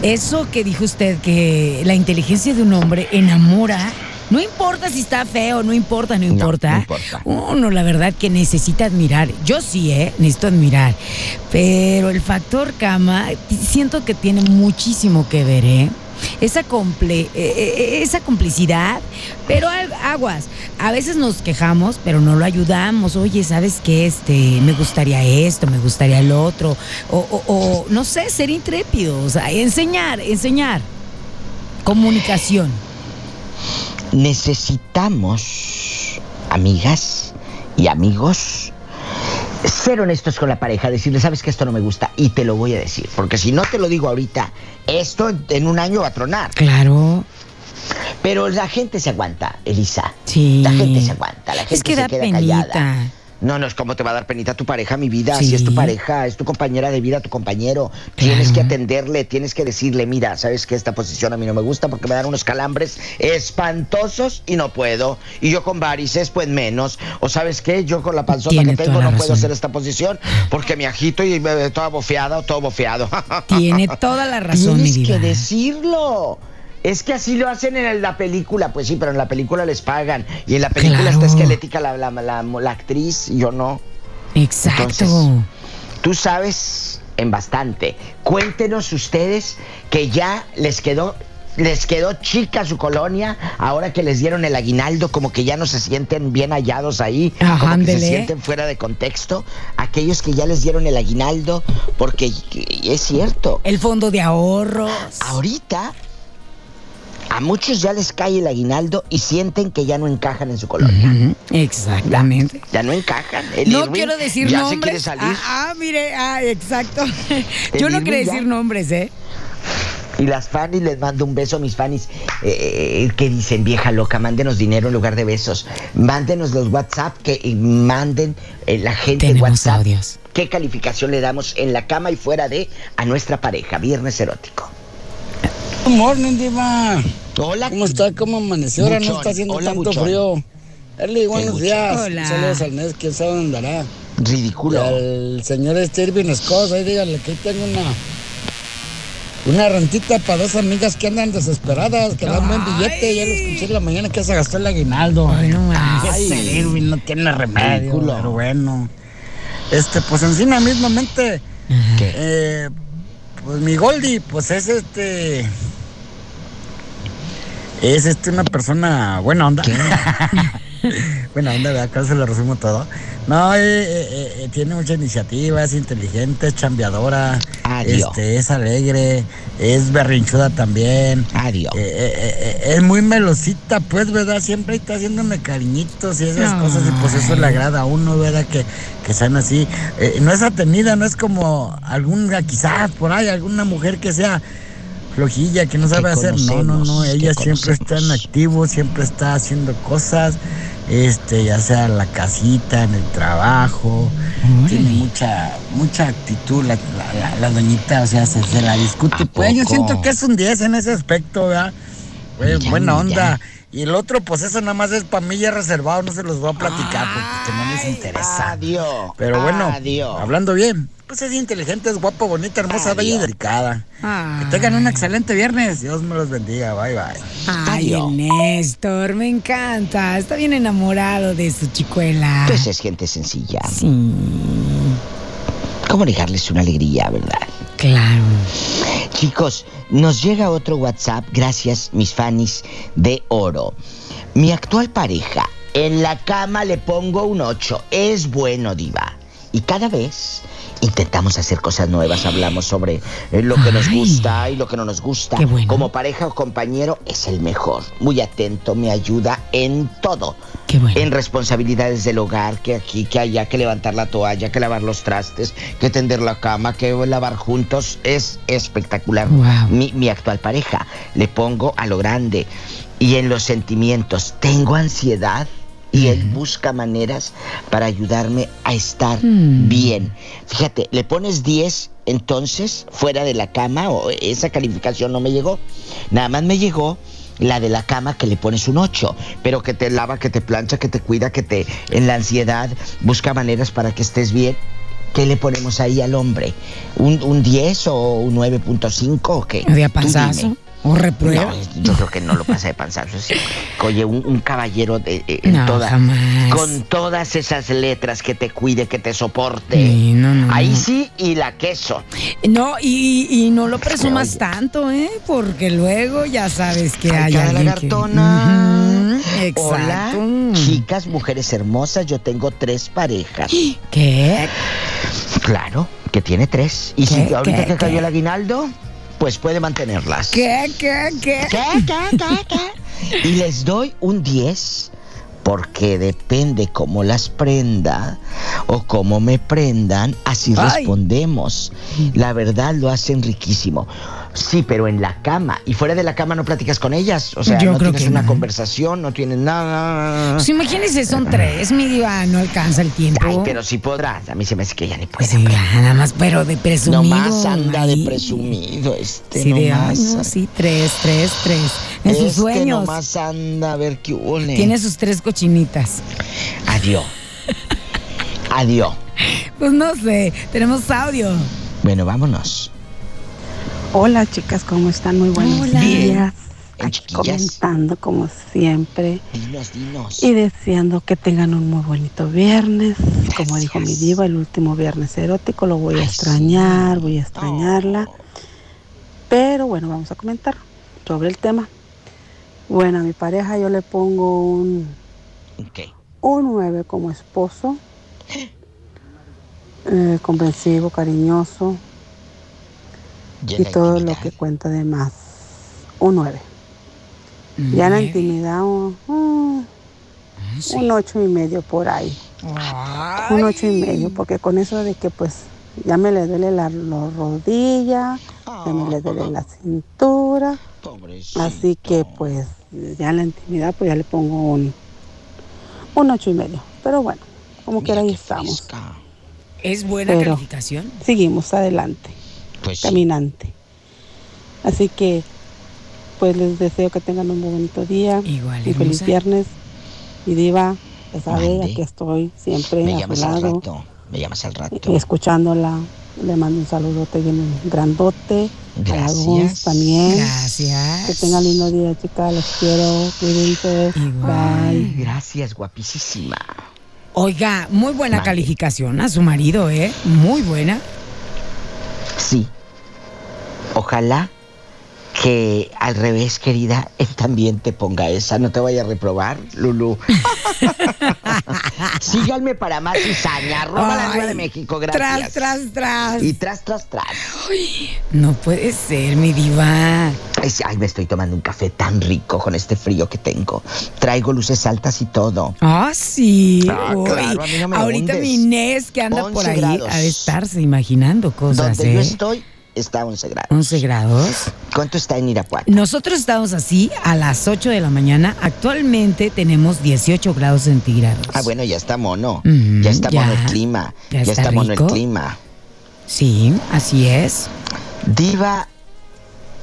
eso que dijo usted, que la inteligencia de un hombre enamora, no importa si está feo, no importa, no importa. no importa. Uno, la verdad, que necesita admirar. Yo sí, ¿eh? Necesito admirar. Pero el factor cama, siento que tiene muchísimo que ver, ¿eh? Esa, comple- eh, eh, esa complicidad, pero aguas, a veces nos quejamos, pero no lo ayudamos. Oye, ¿sabes qué? Este, me gustaría esto, me gustaría el otro. O, o- o, no sé, ser intrépido, o sea, enseñar, enseñar. Comunicación. Necesitamos, amigas y amigos, ser honestos con la pareja, decirle, sabes que esto no me gusta y te lo voy a decir, porque si no te lo digo ahorita, esto en- un año va a tronar. Claro. Pero la gente se aguanta, Elisa. Sí. La gente se aguanta, la gente Es que se da queda penita. callada. No, no es como te va a dar penita tu pareja, mi vida. Sí. Si es tu pareja, es tu compañera de vida, tu compañero. Tienes que atenderle, tienes que decirle, mira, sabes que esta posición a mí no me gusta porque me dan unos calambres espantosos y no puedo. Y yo con varices, pues menos. O sabes qué, yo con la panzota Tiene que tengo no puedo hacer esta posición porque me agito y me veo toda bofeada o todo bofeado. Tiene toda la razón, mi Tienes vida. que decirlo. Es que así lo hacen en la película, pues sí, pero en la película les pagan. Y en la película Claro. está esquelética la, la, la- la actriz y yo no. Exacto. Entonces, Tú sabes en bastante. Cuéntenos ustedes que ya les quedó les quedó chica su colonia, ahora que les dieron el aguinaldo, como que ya no se sienten bien hallados ahí, Ajá, como que se sienten fuera de contexto. Aquellos que ya les dieron el aguinaldo, porque es cierto, El fondo de ahorros. ahorita a muchos ya les cae el aguinaldo y sienten que ya no encajan en su colonia. Exactamente. Ya no encajan. El No quiero decir ya nombres. se quiere salir. Ah, ah, mire, ah, exacto. Yo no quiero ya. decir nombres, ¿eh? Y las fanis les mando un beso a mis fanis eh, que dicen, vieja loca, mándenos dinero en lugar de besos. Mándenos los WhatsApp, que y manden eh, la gente Tenemos WhatsApp. audios. ¿Qué calificación le damos en la cama y fuera de a nuestra pareja? Viernes erótico. Good morning, Diva. Hola. ¿Cómo está? ¿Cómo amaneció? Ahora no está haciendo Hola, tanto buchón. frío. Eli, buenos días. Hola. Saludos al Nes, quién sabe dónde andará. Y Ridículo. al señor Stirvin Scott, ahí dígale que ahí tengo una. Una rentita para dos amigas que andan desesperadas, que dan buen billete. Ya lo escuché en la mañana que se gastó el aguinaldo. Ay, no mames. Ay, ese Irving no tiene remedio. Ridículo. Pero bueno. Este, pues encima mismamente. Eh, pues mi Goldie, pues es este. Es este una persona buena onda. buena onda. Acá se lo resumo todo. No, eh, eh, eh, tiene mucha iniciativa, es inteligente, es chambeadora. Adiós. Este, es alegre, es berrinchuda también. Adiós. Eh, eh, eh, eh, es muy melosita, pues, ¿verdad? Siempre está haciéndome cariñitos y esas cosas, y pues eso le agrada a uno, ¿verdad? Que, que sean así. Eh, no es atenida, no es como alguna, quizás por ahí, alguna mujer que sea flojilla, que no sabe hacer. No, no, no, ella siempre está en activo, siempre está haciendo cosas, este, ya sea en la casita, en el trabajo. Tiene mucha, mucha actitud la, la, la- la doñita, o sea, se, se la discute. ¿A Pues yo siento que es un 10 en ese aspecto, ¿verdad? Pues, Ya, buena ya. Y el otro, pues eso nada más es para mí ya reservado, no se los voy a platicar porque no les interesa. Adiós. Pero bueno, Adiós. hablando bien, pues es inteligente, es guapa, bonita, hermosa, bella y Adiós. delicada. Ah. Que tengan un excelente viernes. Dios me los bendiga. Bye, bye. Ay, Adiós. el Néstor, me encanta. Está bien enamorado de su chicuela. Pues es gente sencilla. Sí, ¿Cómo negarles una alegría, verdad? claro. Chicos, nos llega otro WhatsApp, gracias mis fanis de oro. Mi actual pareja En la cama le pongo un 8. Es bueno, diva. Y cada vez intentamos hacer cosas nuevas, hablamos sobre eh, lo que nos gusta y lo que no nos gusta. Qué bueno. Como pareja o compañero es el mejor. Muy atento, me ayuda en todo. Qué bueno. En responsabilidades del hogar, que aquí, que allá, que levantar la toalla, que lavar los trastes, que tender la cama, que lavar juntos. Es espectacular. Wow. Mi, mi actual pareja, le pongo a lo grande. Y en los sentimientos, tengo ansiedad. Y él busca maneras para ayudarme a estar Mm. bien. Fíjate, le pones 10 entonces fuera de la cama o esa calificación no me llegó. Nada más me llegó la de la cama que le pones un 8, pero que te lava, que te plancha, que te cuida, que te en la ansiedad busca maneras para que estés bien. ¿Qué le ponemos ahí al hombre? ¿Un, un 10 o un 9.5 o qué? Dime. ¿O reprueba? No, yo creo que no lo pasa de panzazo. sí. Oye, un, un caballero de, eh, en No, toda- jamás. con todas esas letras que te cuide, que te soporte. Sí, no, no, Ahí sí, y la queso. No, y, y no lo presumas tanto, ¿eh? Porque luego ya sabes que Ay, hay que... lagartona. Exacto. Hola, chicas, mujeres hermosas, yo tengo tres parejas. ¿Qué? Claro, que tiene tres. Y si ¿Qué, ahorita qué, que cayó qué? el aguinaldo, pues puede mantenerlas. ¿Qué, qué, qué? ¿Qué, qué, qué, qué? Y les doy un 10 porque depende cómo las prenda o cómo me prendan, así Ay. respondemos. La verdad lo hacen riquísimo. Sí, pero en la cama. Y fuera de la cama no platicas con ellas. O sea, Yo no creo tienes que una no. conversación, no tienes nada. Pues imagínense, son tres, mi diva, no alcanza el tiempo. Ay, pero sí podrás. A mí se me hace que ya ni puede. Sí, nada más, pero de presumido. Nomás anda de presumido este. Sí, de sí, tres, tres, tres. En sus Este sueños. nomás anda a ver qué hubo. Tiene sus tres cochinitas. Adiós. Adiós. Pues no sé, tenemos audio. Bueno, vámonos. Hola chicas, ¿cómo están? Muy buenos Hola. días. Aquí comentando como siempre Dinos, dinos. y deseando que tengan un muy bonito viernes. Como dijo mi diva, el último viernes erótico lo voy a Ay, extrañar, sí. voy a extrañarla. Pero bueno, vamos a comentar sobre el tema. Bueno, a mi pareja yo le pongo un, Ok. un 9 como esposo. Eh, comprensivo, cariñoso Y todo lo que cuenta de más. Un 9. Ya en la intimidad, un, un, Sí. un ocho y medio por ahí. Ay. Un ocho y medio, porque con eso de que pues ya me le duele la, la rodilla, ya me le duele la cintura, Pobrecito. así que pues ya en la intimidad pues ya le pongo un, un ocho y medio. Pero bueno, como Mira quiera ahí estamos. fresca. ¿Es buena Pero- calificación? Seguimos adelante, Pues sí. caminante. Así que pues les deseo que tengan un muy bonito día. Igual, Y feliz hermosa. viernes. Y Diva, ya sabe, Mande. aquí estoy siempre Me a su llamas al lado, rato. Me llamas al rato. y escuchándola. Le mando un saludote bien grandote. Gracias. También. Gracias. Que tengan lindo día, chicas. Los quiero. Cuídense. Igual. Bye. Gracias, guapísima. Oiga, muy buena calificación a su marido, ¿eh? Muy buena. Sí. Ojalá que al revés, querida, él también te ponga esa. No te vaya a reprobar, Lulu. Síganme para más cizaña. Arroba la Ciudad de Ay, México. Tras, Gracias. tras, tras. Y tras, tras, tras. No puede ser, mi diva. Ay, ay, me estoy tomando un café tan rico con este frío que tengo. Traigo luces altas y todo. Ah, sí. Ah, claro, a mí no me Ahorita hundes. mi Inés que anda 11 por ahí grados. a estarse imaginando cosas, Donde yo ¿eh? estoy está a 11 grados. 11 grados. ¿Cuánto está en Irapuato? Nosotros estamos así a las 8 de la mañana. Actualmente tenemos 18 grados centígrados. Ah, bueno, ya está mono. Ya está mono ya. el clima. Ya Ya, está está, mono el clima. Sí, así es. Diva,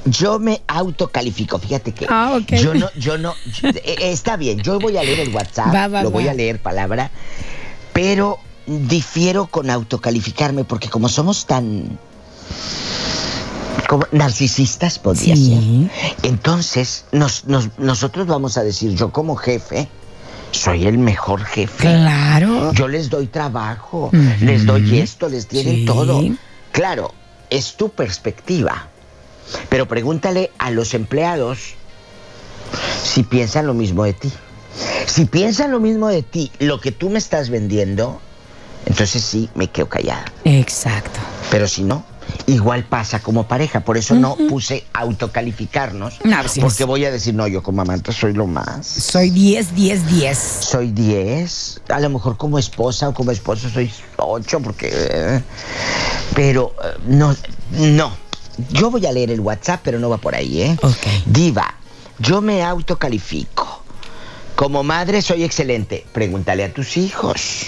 yo me autocalifico. Fíjate que Ah, ok. yo no, yo no. yo- eh, está bien, yo voy a leer el WhatsApp, Va, va, lo voy a leer palabra, pero difiero con autocalificarme porque como somos tan como narcisistas podría Sí. ser. Entonces, nos, nos- nosotros vamos a decir, yo como jefe, soy el mejor jefe. Claro. Yo les doy trabajo, les doy esto, les tienen Sí. todo. Claro, es tu perspectiva. Pero pregúntale a los empleados si piensan lo mismo de ti. Si piensan lo mismo de ti, lo que tú me estás vendiendo, entonces sí me quedo callada. Exacto. Pero si no, igual pasa como pareja. Por eso no puse autocalificarnos. No, pues porque voy a decir, no, yo como amante soy lo más. Soy 10, 10, 10. Soy 10. A lo mejor como esposa o como esposo soy 8, porque. eh, pero eh, no, no. Yo voy a leer el WhatsApp, pero no va por ahí, ¿eh? Ok. Diva, yo me autocalifico. Como madre soy excelente. Pregúntale a tus hijos.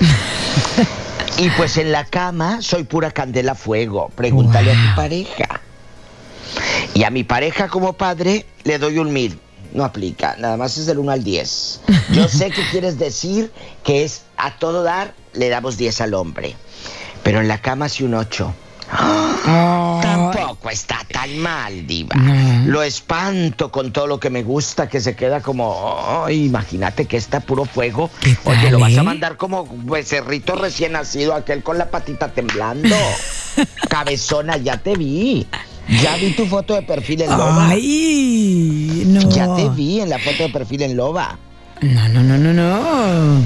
y pues en la cama soy pura candela a fuego. Pregúntale a tu pareja. Y a mi pareja como padre le doy un mil. No aplica, nada más es del 1 al 10. Yo sé que quieres decir que es a todo dar, le damos 10 al hombre. Pero en la cama sí un 8. Tampoco está tan mal, diva. No. Lo espanto con todo lo que me gusta, que se queda como, "Ay, imagínate que está puro fuego. ¿Qué Oye, tal, lo vas eh? a mandar como becerrito recién nacido, aquel con la patita temblando. Cabezona, ya te vi. Ya vi tu foto de perfil en Loba. Ay, no. Ya te vi en la foto de perfil en Loba. No, no, no, no, no.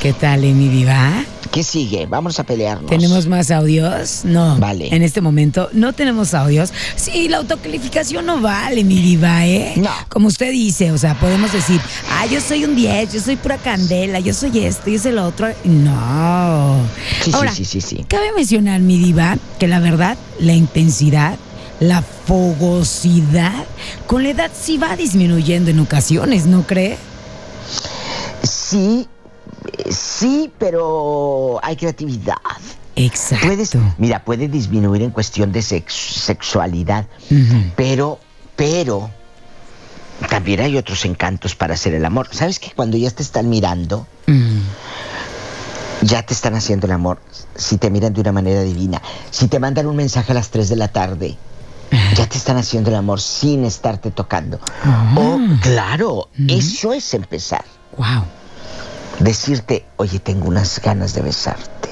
¿Qué tal, eh, mi diva? ¿Qué sigue? Vamos a pelearnos. ¿Tenemos más audios? No. Vale. En este momento no tenemos audios. Sí, la autocalificación no vale, mi diva, ¿eh? No. Como usted dice, o sea, podemos decir, ah, yo soy un 10, yo soy pura candela, yo soy esto, yo soy lo otro. No. Sí, Ahora, sí, sí, sí, sí. Cabe mencionar, mi diva, que la verdad, la intensidad, la fogosidad, con la edad sí va disminuyendo en ocasiones, ¿no cree? Sí, sí, pero hay creatividad. Exacto. Puedes, mira, puede disminuir en cuestión de sex- sexualidad, pero, pero también hay otros encantos para hacer el amor. ¿Sabes que cuando ya te están mirando, Mm. ya te están haciendo el amor? Si te miran de una manera divina, si te mandan un mensaje a las 3 de la tarde, ya te están haciendo el amor sin estarte tocando. Ah. O, claro, eso es empezar. Wow. Decirte, oye, tengo unas ganas de besarte.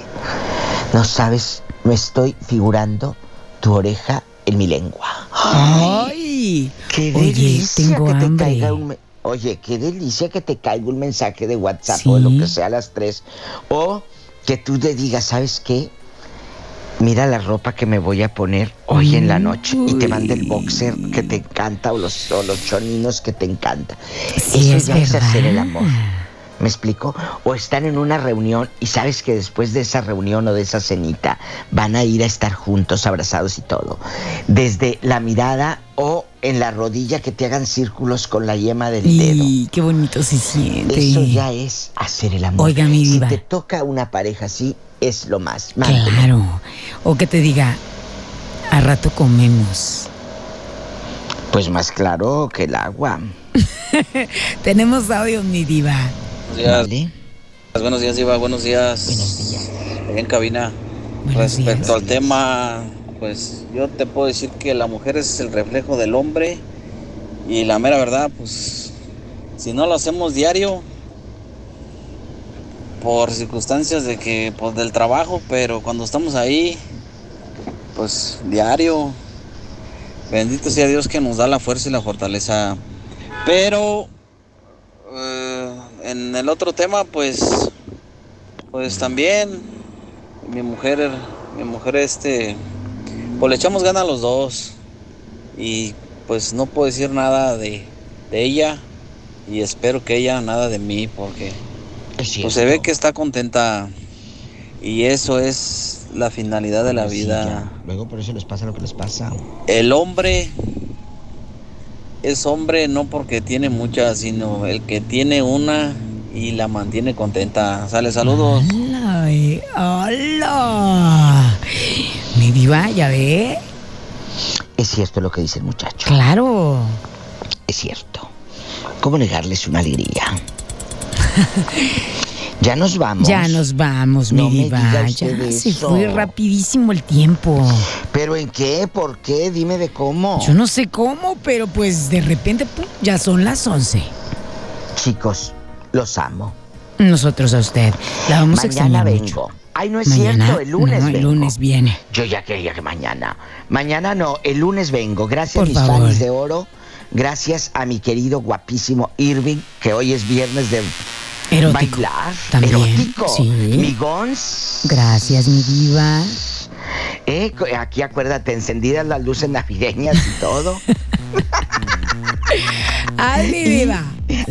No sabes, me estoy figurando tu oreja en mi lengua. ¡Ay! ¡Qué Oye, delicia tengo que te hambre. caiga un... Oye, qué delicia que te caiga un mensaje de WhatsApp Sí. o lo que sea a las tres. O que tú te digas, ¿sabes qué? Mira la ropa que me voy a poner hoy en la noche y te manda el boxer que te encanta o los, o los choninos que te encanta. Sí, Eso es ya es hacer el amor. ¿Me explico? O están en una reunión y sabes que después de esa reunión o de esa cenita van a ir a estar juntos, abrazados y todo. Desde la mirada o en la rodilla que te hagan círculos con la yema del dedo. Y qué bonito se siente. Eso ya es hacer el amor. Oiga, mi si diva. te toca una pareja así, es lo más. Claro. O que te diga, a rato comemos. Pues más claro que el agua. Tenemos audio, mi diva. Buenos días, ¿Vale? buenos días, Iba, buenos días. Buenos días. En cabina. Buenos Respecto días. al tema, pues yo te puedo decir que la mujer es el reflejo del hombre y la mera verdad, pues si no lo hacemos diario por circunstancias de que pues del trabajo, pero cuando estamos ahí, pues diario. Bendito sea Dios que nos da la fuerza y la fortaleza. Pero en el otro tema, pues, pues también mi mujer, mi mujer, este, pues le echamos ganas a los dos. Y pues no puedo decir nada de, de ella. Y espero que ella nada de mí porque Es pues se ve que está contenta. Y eso es la finalidad de la vida. Luego por eso les pasa lo que les pasa. El hombre es hombre no porque tiene muchas, sino el que tiene una y la mantiene contenta. Sale, saludos. Hola, eh, hola. Mi diva, ¿ya ve? Es cierto lo que dice el muchacho. Claro. Es cierto. ¿Cómo negarles una alegría? ya nos vamos. Ya nos vamos, mi No diva. diga Ya se fue rapidísimo el tiempo. ¿Pero en qué? ¿Por qué? Dime de cómo. Yo no sé cómo, pero pues de repente pum, ya son las 11. Chicos, los amo. Nosotros a usted. La vamos a mañana extrañar vengo. mucho. Ay, no es Mañana, cierto, el lunes no, el vengo. lunes viene. Yo ya quería que mañana. Mañana no, el lunes vengo. Gracias, Por mis favor. fans de oro. gracias a mi querido guapísimo Irving, que hoy es viernes de Erótico. bailar. También, Erótico. sí. Mi Gons. Gracias, mi diva. Eh, aquí acuérdate, encendidas las luces navideñas y todo. Ay, mi diva.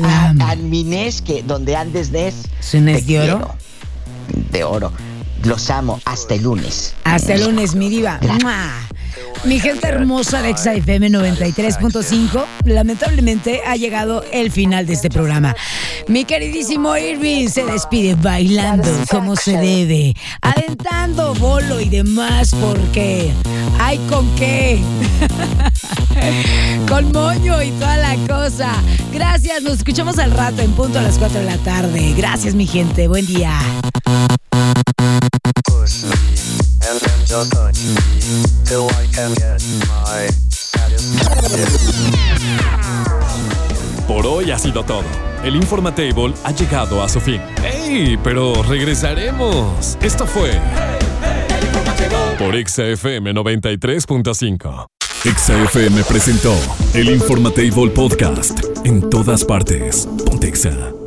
A, a mi Nes, que donde andes Nes. ¿Su Nes te de oro? quiero. De oro. Los amo. Hasta el lunes. Hasta el lunes, mi diva. Mi gente hermosa de XFM 93.5, lamentablemente ha llegado el final de este programa. Mi queridísimo Irving se despide bailando como se debe, aventando bolo y demás porque hay con qué. con moño y toda la cosa. Gracias, nos escuchamos al rato en punto a las 4 de la tarde. Gracias, mi gente. Buen día. And then just touch me till I can get my satisfaction. Por hoy ha sido todo. El Informatable ha llegado a su fin. ¡Ey! Pero regresaremos. Esto fue. Por XFM 93.5. XFM presentó el Informatable Podcast. En todas partes. Pontexa.